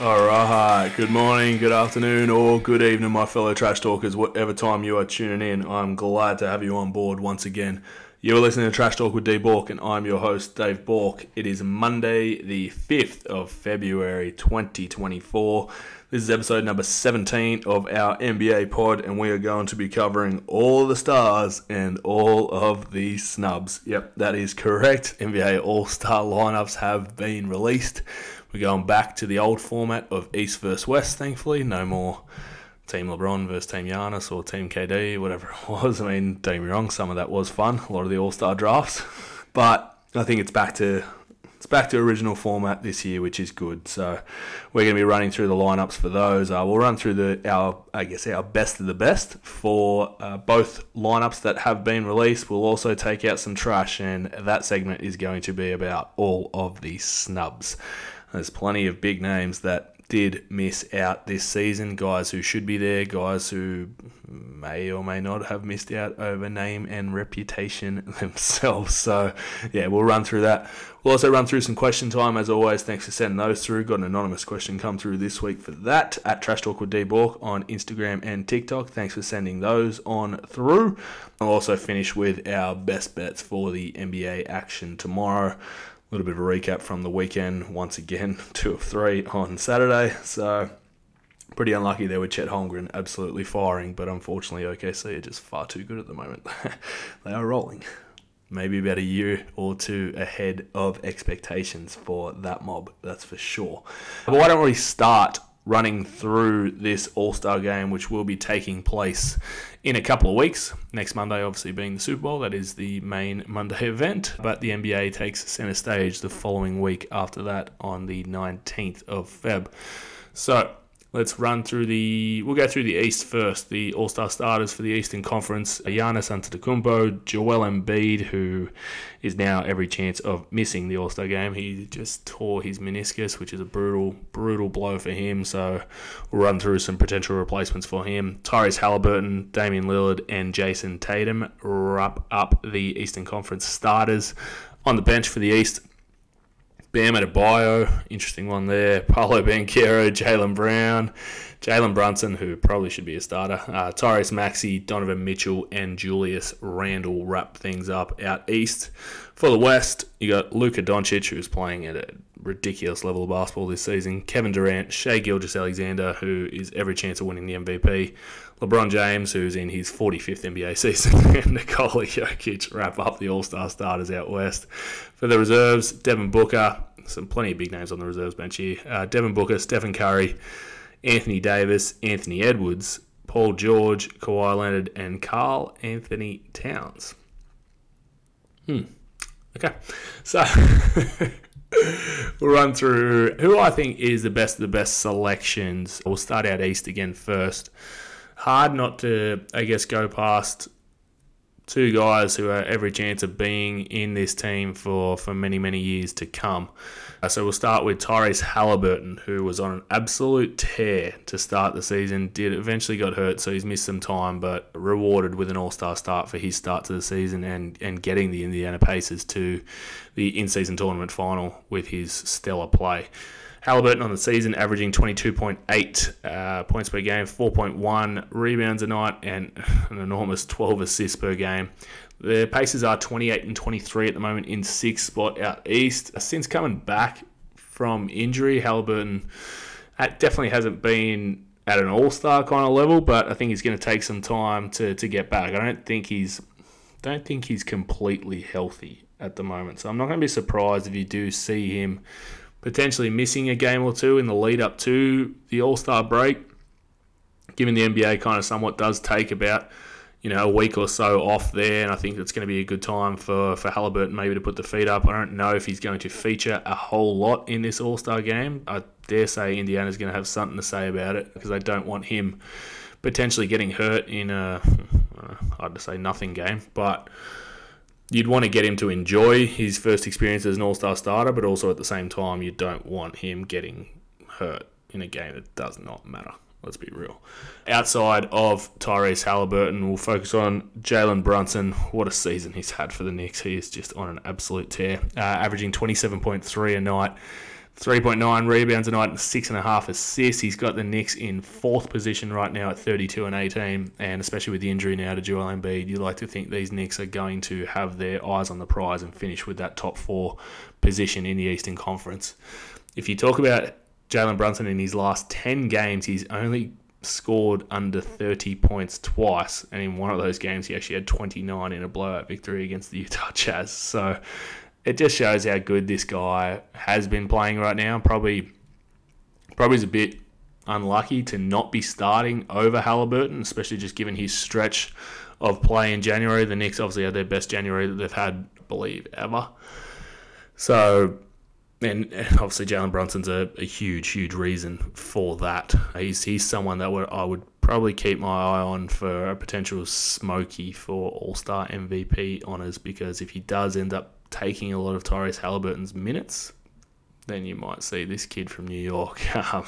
All right. Good morning, good afternoon, or good evening, my fellow trash talkers. Whatever time you are tuning in, I'm glad to have you on board once again. You're listening to Trash Talk with D Bork, and I'm your host, Dave Bork. It is Monday, the 5th of February, 2024. This is episode number 17 of our NBA pod, and we are going to be covering all the stars and all of the snubs. Yep, that is correct. NBA All Star lineups have been released. We're going back to the old format of East versus West, thankfully. No more Team LeBron versus Team Giannis or Team KD, whatever it was. I mean, don't get me wrong, some of that was fun, a lot of the All Star drafts. But I think it's back to it's back to original format this year, which is good. So we're going to be running through the lineups for those. Uh, we'll run through the our I guess our best of the best for uh, both lineups that have been released. We'll also take out some trash, and that segment is going to be about all of the snubs. There's plenty of big names that did miss out this season. Guys who should be there, guys who may or may not have missed out over name and reputation themselves. So, yeah, we'll run through that. We'll also run through some question time as always. Thanks for sending those through. Got an anonymous question come through this week for that at Trash Talk with D Bork on Instagram and TikTok. Thanks for sending those on through. I'll also finish with our best bets for the NBA action tomorrow little bit of a recap from the weekend. Once again, two of three on Saturday. So pretty unlucky there with Chet Holmgren absolutely firing, but unfortunately OKC are just far too good at the moment. they are rolling. Maybe about a year or two ahead of expectations for that mob, that's for sure. But why don't we start running through this All Star game, which will be taking place in a couple of weeks. Next Monday, obviously, being the Super Bowl, that is the main Monday event. But the NBA takes center stage the following week after that on the 19th of Feb. So, Let's run through the. We'll go through the East first. The All Star starters for the Eastern Conference: Giannis Antetokounmpo, Joel Embiid, who is now every chance of missing the All Star game. He just tore his meniscus, which is a brutal, brutal blow for him. So we'll run through some potential replacements for him. Tyrese Halliburton, Damian Lillard, and Jayson Tatum wrap up the Eastern Conference starters. On the bench for the East, Bam Adebayo, interesting one there. Paolo Banchero, Jaylen Brown, Jalen Brunson, who probably should be a starter. Uh, Tyrese Maxey, Donovan Mitchell, and Julius Randle wrap things up out east. For the West, you got Luka Doncic, who's playing at a ridiculous level of basketball this season. Kevin Durant, Shai Gilgeous-Alexander, who is every chance of winning the MVP. LeBron James, who's in his 45th NBA season, and Nikola Jokic wrap up the All Star starters out west. For the reserves, Devin Booker, some plenty of big names on the reserves bench here. Uh, Devin Booker, Stephen Curry, Anthony Davis, Anthony Edwards, Paul George, Kawhi Leonard, and Karl Anthony Towns. Hmm. Okay. So we'll run through who I think is the best of the best selections. We'll start out east again first. Hard not to, I guess, go past two guys who are every chance of being in this team for, for many, many years to come. Uh, so we'll start with Tyrese Halliburton, who was on an absolute tear to start the season. Did eventually got hurt, so he's missed some time, but rewarded with an All Star start for his start to the season and and getting the Indiana Pacers to the in season tournament final with his stellar play. Halliburton on the season averaging 22.8 uh, points per game, 4.1 rebounds a night, and an enormous 12 assists per game. The Pacers are 28 and 23 at the moment in sixth spot out east. Since coming back from injury, Halliburton uh, definitely hasn't been at an all star kind of level, but I think he's going to take some time to, to get back. I don't think he's don't think he's completely healthy at the moment, so I'm not going to be surprised if you do see him potentially missing a game or two in the lead up to the All Star break, given the NBA kind of somewhat does take about you know a week or so off there, and I think it's going to be a good time for for Halliburton maybe to put the feet up. I don't know if he's going to feature a whole lot in this All Star game. I dare say Indiana's going to have something to say about it because I don't want him potentially getting hurt in a uh, I'd say nothing game, but you'd want to get him to enjoy his first experience as an all star starter, but also at the same time, you don't want him getting hurt in a game that does not matter. Let's be real. Outside of Tyrese Halliburton, we'll focus on Jalen Brunson. What a season he's had for the Knicks. He is just on an absolute tear, uh, averaging 27.3 a night. 3.9 rebounds a night and six and a half assists. He's got the Knicks in fourth position right now at 32 and 18, and especially with the injury now to Joel Embiid, you'd like to think these Knicks are going to have their eyes on the prize and finish with that top four position in the Eastern Conference. If you talk about Jalen Brunson in his last 10 games, he's only scored under 30 points twice, and in one of those games, he actually had 29 in a blowout victory against the Utah Jazz. So it just shows how good this guy has been playing right now. Probably, probably is a bit unlucky to not be starting over Halliburton, especially just given his stretch of play in January. The Knicks obviously had their best January that they've had, I believe, ever. So, and obviously Jalen Brunson's a, a, huge, huge reason for that. He's he's someone that would, I would probably keep my eye on for a potential smoky for All Star MVP honors because if he does end up taking a lot of Tyrese Halliburton's minutes, then you might see this kid from New York um,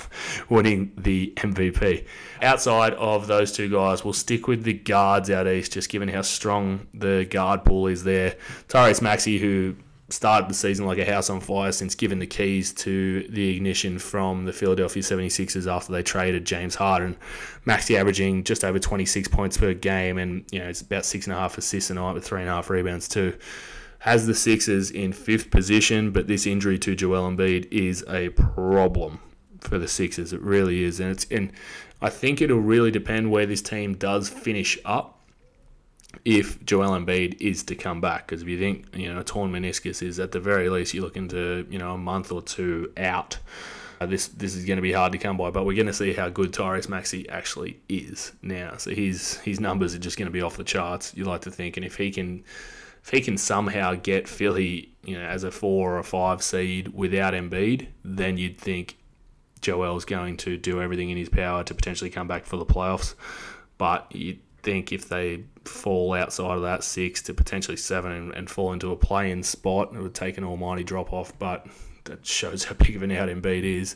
winning the MVP. Outside of those two guys, we'll stick with the guards out east, just given how strong the guard pool is there. Tyrese Maxey, who started the season like a house on fire since giving the keys to the ignition from the Philadelphia 76ers after they traded James Harden. Maxey averaging just over 26 points per game, and you know it's about six and a half assists a night with three and a half rebounds too has the Sixers in fifth position, but this injury to Joel Embiid is a problem for the Sixers. It really is, and it's and I think it'll really depend where this team does finish up if Joel Embiid is to come back. Because if you think you know a torn meniscus is at the very least you're looking to you know a month or two out. Uh, this this is going to be hard to come by, but we're going to see how good Tyrese Maxey actually is now. So his his numbers are just going to be off the charts. You like to think, and if he can if he can somehow get Philly, you know, as a four or a five seed without Embiid, then you'd think Joel's going to do everything in his power to potentially come back for the playoffs. But you'd think if they fall outside of that six to potentially seven and, and fall into a play-in spot, it would take an almighty drop off. But that shows how big of an out Embiid is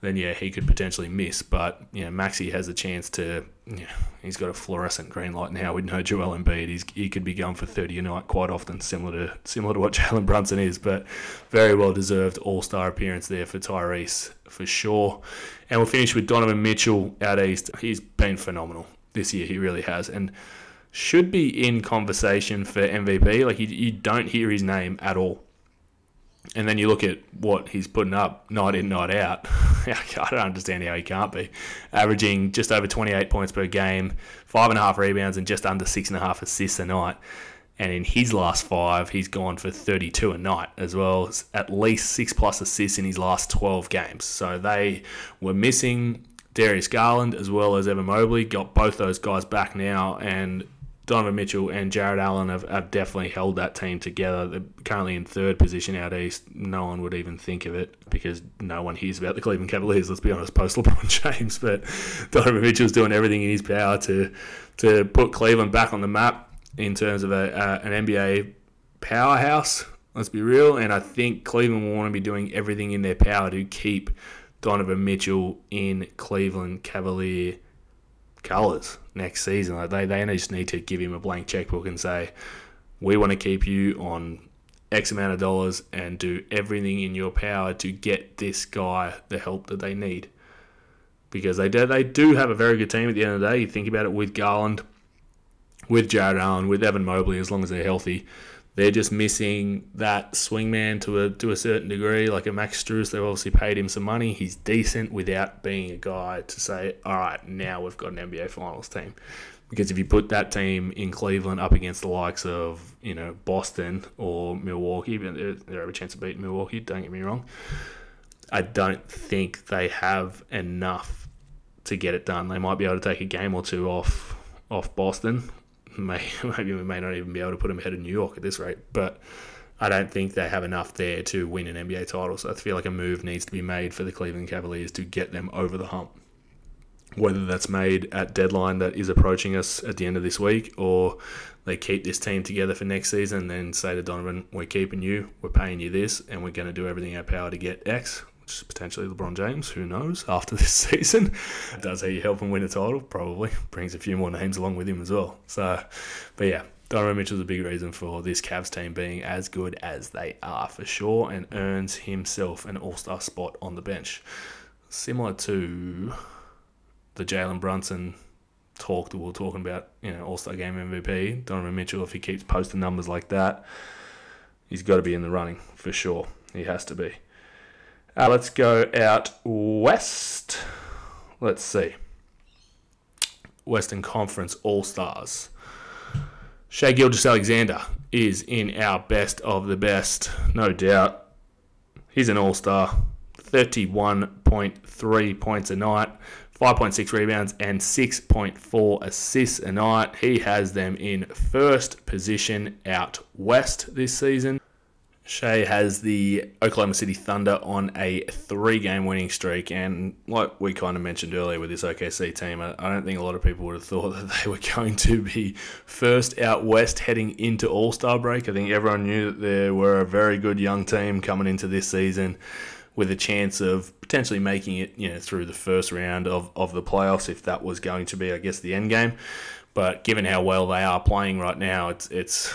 then yeah, he could potentially miss. But you know, Maxey has a chance to. Yeah, he's got a fluorescent green light now with no Joel Embiid. He's, he could be going for thirty a night quite often, similar to similar to what Jalen Brunson is. But very well deserved All Star appearance there for Tyrese for sure. And we'll finish with Donovan Mitchell out east. He's been phenomenal this year. He really has, and should be in conversation for MVP. Like you, you don't hear his name at all and then you look at what he's putting up night in, night out. I don't understand how he can't be. Averaging just over 28 points per game, five and a half rebounds, and just under six and a half assists a night. And in his last five, he's gone for 32 a night, as well as at least six plus assists in his last 12 games. So they were missing Darius Garland as well as Evan Mobley. Got both those guys back now, and Donovan Mitchell and Jarrett Allen have, have definitely held that team together. They're currently in third position out east. No one would even think of it because no one hears about the Cleveland Cavaliers, let's be honest, post LeBron James. But Donovan Mitchell's doing everything in his power to to put Cleveland back on the map in terms of a, an NBA powerhouse. Let's be real. And I think Cleveland will want to be doing everything in their power to keep Donovan Mitchell in Cleveland Cavalier colours next season. Like they, they just need to give him a blank checkbook and say, we want to keep you on X amount of dollars and do everything in your power to get this guy the help that they need. Because they do, they do have a very good team at the end of the day. You think about it with Garland, with Jarrett Allen, with Evan Mobley, as long as they're healthy. They're just missing that swingman to a to a certain degree, like a Max Strus. They've obviously paid him some money. He's decent without being a guy to say, all right, now we've got an NBA Finals team. Because if you put that team in Cleveland up against the likes of you know Boston or Milwaukee, they have a chance of beating Milwaukee. Don't get me wrong. I don't think they have enough to get it done. They might be able to take a game or two off off Boston, may, maybe we may not even be able to put them ahead of New York at this rate. But I don't think they have enough there to win an NBA title. So I feel like a move needs to be made for the Cleveland Cavaliers to get them over the hump. Whether that's made at deadline that is approaching us at the end of this week, or they keep this team together for next season, and then say to Donovan, "We're keeping you, we're paying you this, and we're going to do everything in our power to get X." potentially LeBron James. Who knows? After this season, does he help him win a title? Probably brings a few more names along with him as well. So, but yeah, Donovan Mitchell's a big reason for this Cavs team being as good as they are for sure, and earns himself an All Star spot on the bench, similar to the Jalen Brunson talk that we are talking about, you know, All Star Game MVP. Donovan Mitchell, if he keeps posting numbers like that, he's got to be in the running for sure. He has to be. Uh, let's go out west. Let's see. Western Conference All Stars. Shai Gilgeous-Alexander is in our best of the best, no doubt. He's an all star. 31.3 points a night, 5.6 rebounds, and 6.4 assists a night. He has them in first position out west this season. Shai has the Oklahoma City Thunder on a three game winning streak. And like we kind of mentioned earlier with this OKC team, I don't think a lot of people would have thought that they were going to be first out west heading into All Star break. I think everyone knew that they were a very good young team coming into this season with a chance of potentially making it you know, through the first round of, of the playoffs if that was going to be, I guess, the end game. But given how well they are playing right now, it's it's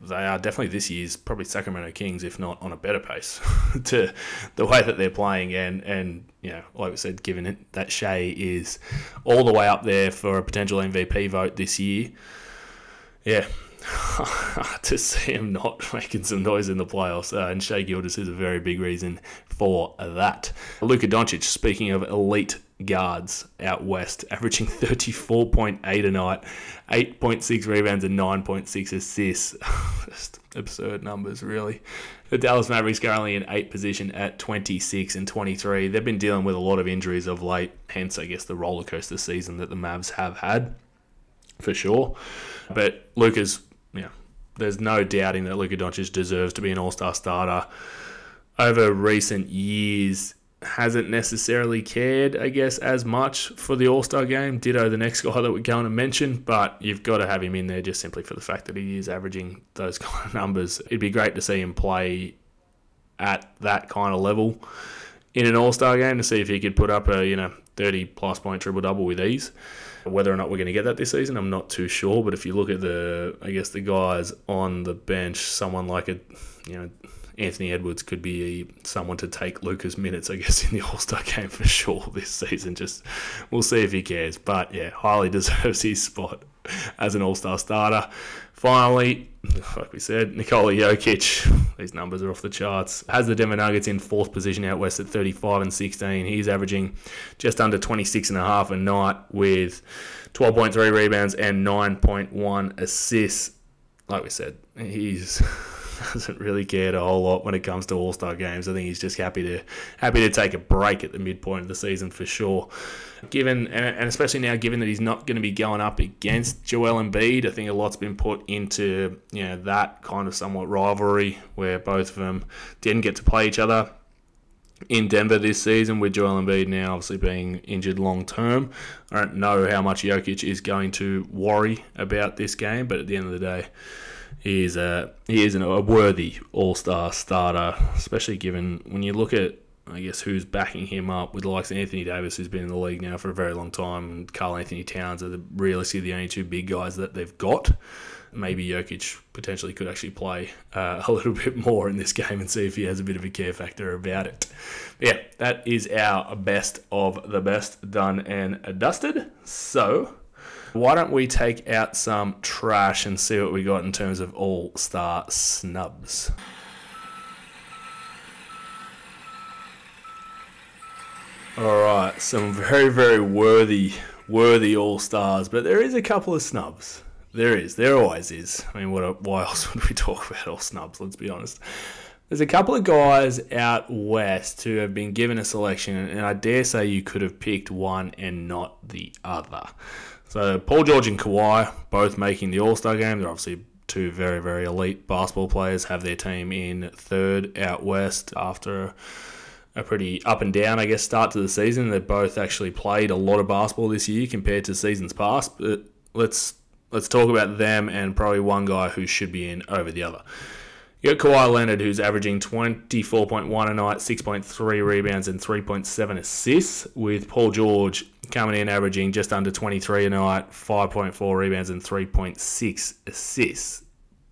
they are definitely this year's probably Sacramento Kings, if not on a better pace, to the way that they're playing. And, and you know, like we said, given it, that Shai is all the way up there for a potential MVP vote this year, yeah, to see him not making some noise in the playoffs. Uh, and Shai Gilgeous is a very big reason for that. Luka Doncic, speaking of elite guards out west, averaging 34.8 a night, 8.6 rebounds, and 9.6 assists. Just absurd numbers, really. The Dallas Mavericks currently in eighth position at 26 and 23. They've been dealing with a lot of injuries of late, hence, I guess, the roller coaster season that the Mavs have had, for sure. But Luka's, yeah, there's no doubting that Luka Doncic deserves to be an all star starter. Over recent years, hasn't necessarily cared, I guess, as much for the All Star game. Ditto the next guy that we're going to mention, but you've got to have him in there just simply for the fact that he is averaging those kind of numbers. It'd be great to see him play at that kind of level in an All Star game to see if he could put up a you know 30 plus point triple double with ease. Whether or not we're going to get that this season, I'm not too sure. But if you look at the, I guess the guys on the bench, someone like a, you know, Anthony Edwards could be someone to take Luka's minutes, I guess, in the All Star game for sure this season. Just we'll see if he cares. But yeah, highly deserves his spot as an All Star starter. Finally, like we said, Nikola Jokic, these numbers are off the charts. Has the Denver Nuggets in fourth position out west at 35 and 16. He's averaging just under 26 and a half a night with 12.3 rebounds and 9.1 assists. Like we said, he's doesn't really care a whole lot when it comes to All Star games. I think he's just happy to happy to take a break at the midpoint of the season for sure. Given and especially now, given that he's not going to be going up against Joel Embiid, I think a lot's been put into you know that kind of somewhat rivalry where both of them didn't get to play each other in Denver this season with Joel Embiid now obviously being injured long term. I don't know how much Jokic is going to worry about this game, but at the end of the day, he is a he is a worthy All Star starter, especially given when you look at I guess who's backing him up with the likes of Anthony Davis, who's been in the league now for a very long time, and Karl-Anthony Towns are the, realistically the only two big guys that they've got. Maybe Jokic potentially could actually play uh, a little bit more in this game and see if he has a bit of a care factor about it. But yeah, that is our best of the best done and dusted. So why don't we take out some trash and see what we got in terms of all star snubs? All right, some very, very worthy, worthy all stars, but there is a couple of snubs. There is. There always is. I mean, what? Why else would we talk about all snubs? Let's be honest. There's a couple of guys out west who have been given a selection, and I dare say you could have picked one and not the other. So Paul George and Kawhi both making the All Star game. They're obviously two very very elite basketball players. Have their team in third out west after a pretty up and down, I guess, start to the season. They've both actually played a lot of basketball this year compared to seasons past. But let's let's talk about them and probably one guy who should be in over the other. You got Kawhi Leonard, who's averaging 24.1 a night, 6.3 rebounds, and 3.7 assists, with Paul George coming in averaging just under 23 a night, 5.4 rebounds, and 3.6 assists.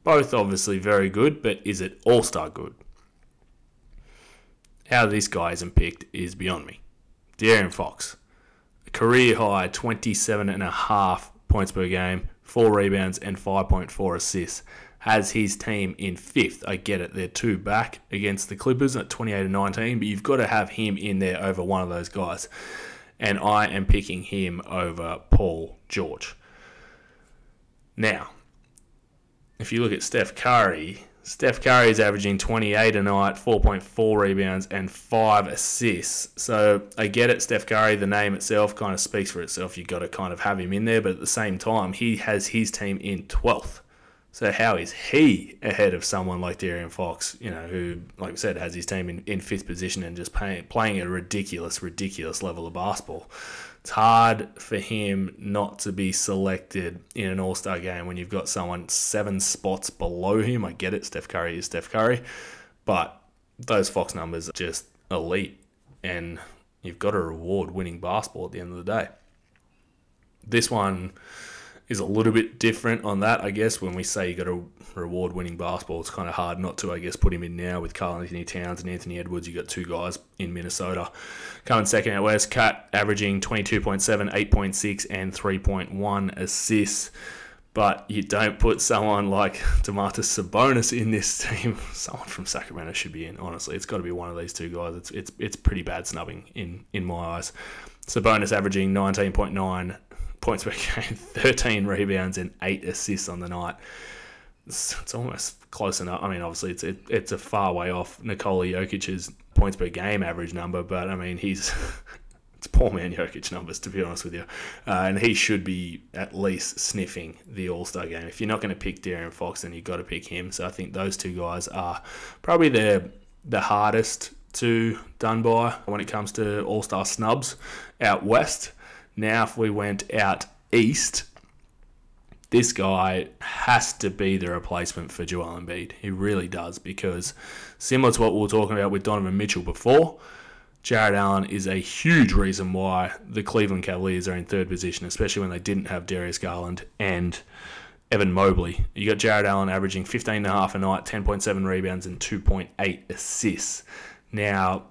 Both obviously very good, but is it all star good? How this guy isn't picked is beyond me. De'Aaron Fox, career high 27.5 points per game, 4 rebounds, and 5.4 assists has his team in fifth. I get it, they're two back against the Clippers at 28 and 19, but you've got to have him in there over one of those guys. And I am picking him over Paul George. Now, if you look at Steph Curry, Steph Curry is averaging 28 a night, 4.4 rebounds, and 5 assists. So I get it, Steph Curry, the name itself kind of speaks for itself. You've got to kind of have him in there, but at the same time, he has his team in 12th. So how is he ahead of someone like De'Aaron Fox, you know, who, like I said, has his team in, in fifth position and just pay, playing a ridiculous, ridiculous level of basketball? It's hard for him not to be selected in an All Star game when you've got someone seven spots below him. I get it, Steph Curry is Steph Curry, but those Fox numbers are just elite, and you've got to reward winning basketball at the end of the day. This one is a little bit different on that, I guess. When we say you got to reward winning basketball, it's kind of hard not to, I guess, put him in now with Karl-Anthony Towns and Anthony Edwards. You got two guys in Minnesota coming second out west. Cat averaging 22.7, 8.6, and 3.1 assists. But you don't put someone like Domantas Sabonis in this team. Someone from Sacramento should be in. Honestly, it's got to be one of these two guys. It's it's it's pretty bad snubbing in in my eyes. Sabonis averaging 19.9 points per game, 13 rebounds, and eight assists on the night. It's, it's almost close enough. I mean, obviously, it's it, it's a far way off Nikola Jokic's points per game average number, but I mean, he's it's poor man Jokic numbers to be honest with you, uh, and he should be at least sniffing the All Star game. If you're not going to pick De'Aaron Fox, then you've got to pick him. So I think those two guys are probably the the hardest to done by when it comes to All Star snubs out west. Now, if we went out east, this guy has to be the replacement for Joel Embiid. He really does because similar to what we were talking about with Donovan Mitchell before, Jarrett Allen is a huge reason why the Cleveland Cavaliers are in third position, especially when they didn't have Darius Garland and Evan Mobley. You got Jarrett Allen averaging 15.5 a night, 10.7 rebounds, and 2.8 assists. Now,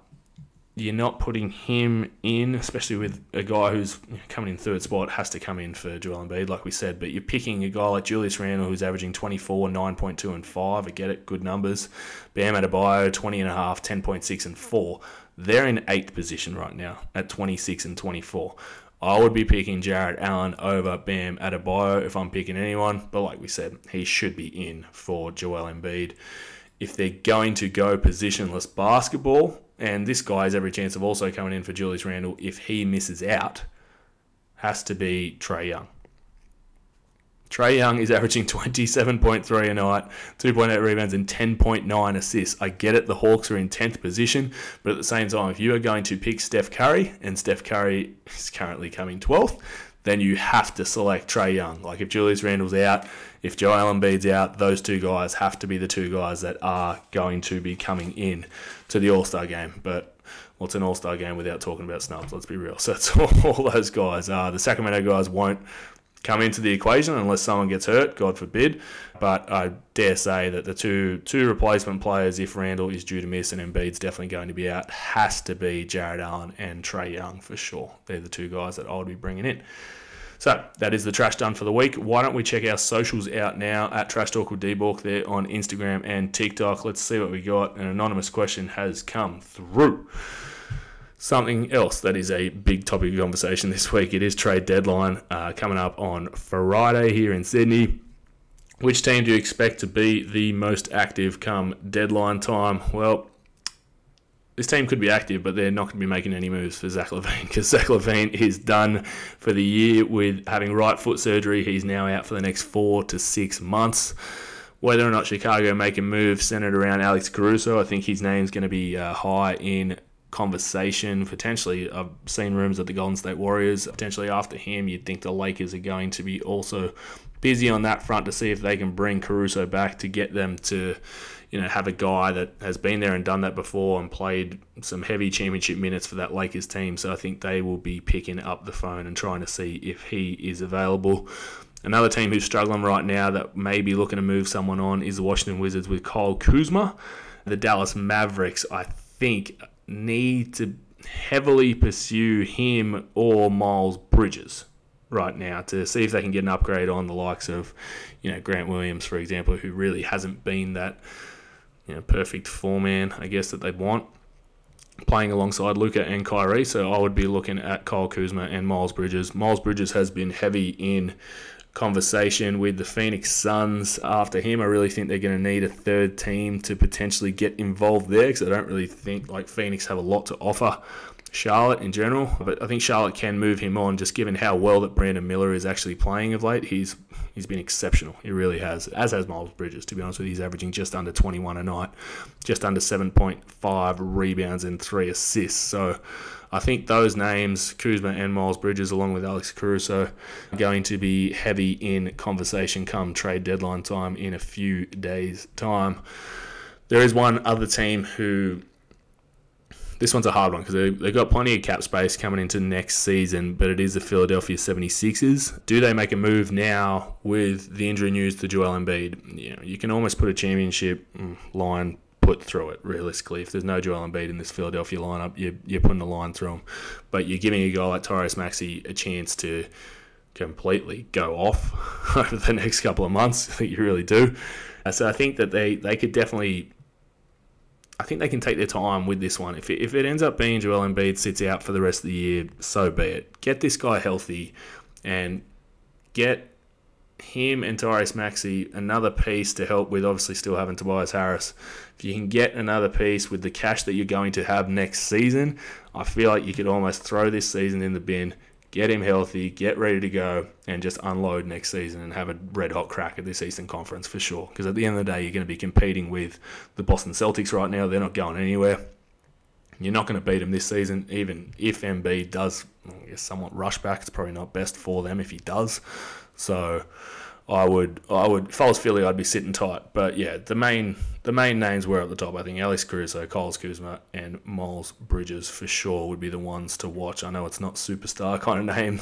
you're not putting him in, especially with a guy who's coming in third spot, has to come in for Joel Embiid, like we said. But you're picking a guy like Julius Randle, who's averaging 24, 9.2, and 5. I get it, good numbers. Bam Adebayo, 20 and a half, 10.6, and 4. They're in eighth position right now at 26 and 24. I would be picking Jarrett Allen over Bam Adebayo if I'm picking anyone. But like we said, he should be in for Joel Embiid. If they're going to go positionless basketball, and this guy has every chance of also coming in for Julius Randle if he misses out, has to be Trae Young. Trae Young is averaging 27.3 a night, 2.8 rebounds, and 10.9 assists. I get it, the Hawks are in 10th position, but at the same time, if you are going to pick Steph Curry, and Steph Curry is currently coming 12th, then you have to select Trae Young. Like if Julius Randle's out, if Joel Embiid's out, those two guys have to be the two guys that are going to be coming in to the All Star game. But it's an All Star game without talking about snubs. Let's be real. So it's all, those guys. Uh, the Sacramento guys won't come into the equation unless someone gets hurt, God forbid. But I dare say that the two two replacement players, if Randle is due to miss and Embiid's definitely going to be out, has to be Jarrett Allen and Trae Young for sure. They're the two guys that I would be bringing in. So that is the trash done for the week. Why don't we check our socials out now at Trash Talk with Dbork there on Instagram and TikTok. Let's see what we got. An anonymous question has come through. Something else that is a big topic of conversation this week. It is trade deadline uh, coming up on Friday here in Sydney. Which team do you expect to be the most active come deadline time? Well, this team could be active, but they're not going to be making any moves for Zach LaVine because Zach LaVine is done for the year with having right foot surgery. He's now out for the next four to six months. Whether or not Chicago make a move centered around Alex Caruso, I think his name's going to be uh, high in conversation. Potentially, I've seen rooms at the Golden State Warriors. Potentially after him, you'd think the Lakers are going to be also busy on that front to see if they can bring Caruso back to get them to you know, have a guy that has been there and done that before and played some heavy championship minutes for that Lakers team. So I think they will be picking up the phone and trying to see if he is available. Another team who's struggling right now that may be looking to move someone on is the Washington Wizards with Kyle Kuzma. The Dallas Mavericks, I think, need to heavily pursue him or Miles Bridges right now to see if they can get an upgrade on the likes of, you know, Grant Williams, for example, who really hasn't been that, you know, perfect four man, I guess, that they'd want. Playing alongside Luka and Kyrie, so I would be looking at Kyle Kuzma and Miles Bridges. Miles Bridges has been heavy in conversation with the Phoenix Suns after him. I really think they're going to need a third team to potentially get involved there because I don't really think like Phoenix have a lot to offer Charlotte in general, but I think Charlotte can move him on just given how well that Brandon Miller is actually playing of late. He's he's been exceptional. He really has, as has Miles Bridges. To be honest with you, he's averaging just under 21 a night, just under 7.5 rebounds and three assists. So I think those names, Kuzma and Miles Bridges, along with Alex Caruso, are going to be heavy in conversation come trade deadline time in a few days' time. There is one other team who this one's a hard one because they, they've got plenty of cap space coming into next season, but it is the Philadelphia 76ers. Do they make a move now with the injury news to Joel Embiid? You know, you can almost put a championship mm, line put through it realistically. If there's no Joel Embiid in this Philadelphia lineup, you're, you're putting a line through him. But you're giving a guy like Tyrese Maxey a chance to completely go off over the next couple of months. I think you really do. So I think that they, they could definitely I think they can take their time with this one. If it, if it ends up being Joel Embiid sits out for the rest of the year, so be it. Get this guy healthy and get him and Tyrese Maxey another piece to help with obviously still having Tobias Harris. If you can get another piece with the cash that you're going to have next season, I feel like you could almost throw this season in the bin get him healthy, get ready to go, and just unload next season and have a red hot crack at this Eastern Conference for sure. Because at the end of the day, you're going to be competing with the Boston Celtics right now. They're not going anywhere. You're not going to beat them this season, even if Embiid does, I guess, somewhat rush back. It's probably not best for them if he does. So I would, I would, if I was Philly, I'd be sitting tight. But yeah, the main, the main names were at the top. I think Alex Caruso, Kyle Kuzma, and Miles Bridges for sure would be the ones to watch. I know it's not superstar kind of name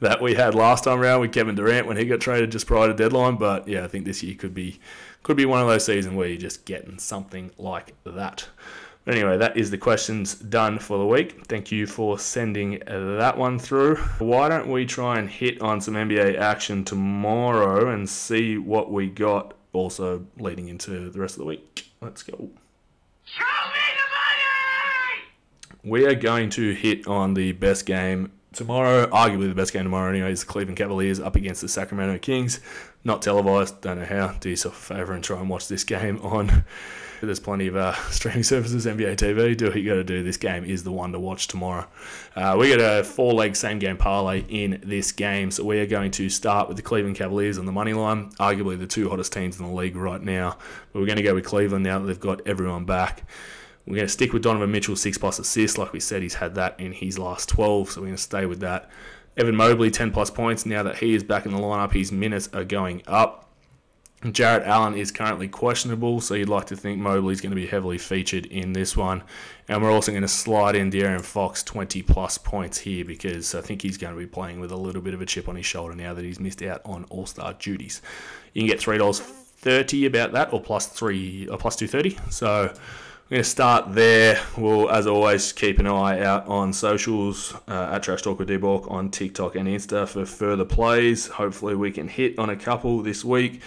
that we had last time around with Kevin Durant when he got traded just prior to deadline. But yeah, I think this year could be, could be one of those seasons where you're just getting something like that. But anyway, that is the questions done for the week. Thank you for sending that one through. Why don't we try and hit on some NBA action tomorrow and see what we got also leading into the rest of the week? Let's go. Show me the money! We are going to hit on the best game tomorrow, arguably the best game tomorrow anyway, is the Cleveland Cavaliers up against the Sacramento Kings. Not televised, don't know how. Do yourself a favour and try and watch this game on there's plenty of uh, streaming services, NBA TV. Do what you got to do. This game is the one to watch tomorrow. Uh, we got a four leg same game parlay in this game. So we are going to start with the Cleveland Cavaliers on the money line, arguably the two hottest teams in the league right now. But we're going to go with Cleveland now that they've got everyone back. We're going to stick with Donovan Mitchell, six plus assists. Like we said, he's had that in his last 12, so we're going to stay with that. Evan Mobley, 10 plus points. Now that he is back in the lineup, his minutes are going up. Jarrett Allen is currently questionable, so you'd like to think Mobley's going to be heavily featured in this one. And we're also going to slide in De'Aaron Fox 20 plus points here because I think he's going to be playing with a little bit of a chip on his shoulder now that he's missed out on All Star duties. You can get $3.30 about that, or plus three or plus 230. So we're going to start there. We'll, as always, keep an eye out on socials uh, at Trash Talk with D-Bork on TikTok and Insta for further plays. Hopefully, we can hit on a couple this week.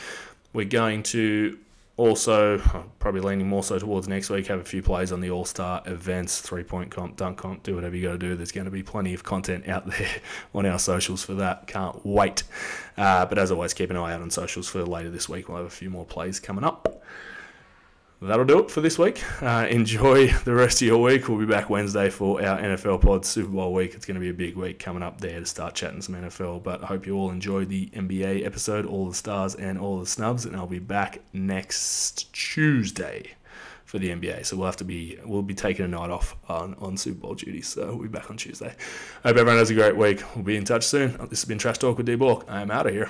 We're going to also, probably leaning more so towards next week, have a few plays on the All Star events, three point comp, dunk comp, do whatever you got to do. There's going to be plenty of content out there on our socials for that. Can't wait. Uh, but as always, keep an eye out on socials for later this week. We'll have a few more plays coming up that'll do it for this week. Uh, enjoy the rest of your week. We'll be back Wednesday for our NFL pod Super Bowl week. It's going to be a big week coming up there to start chatting some NFL. But I hope you all enjoyed the NBA episode, all the stars and all the snubs. And I'll be back next Tuesday for the NBA. So we'll have to be we'll be taking a night off on, on Super Bowl duty. So we'll be back on Tuesday. Hope everyone has a great week. We'll be in touch soon. This has been Trash Talk with D Bork. I am out of here.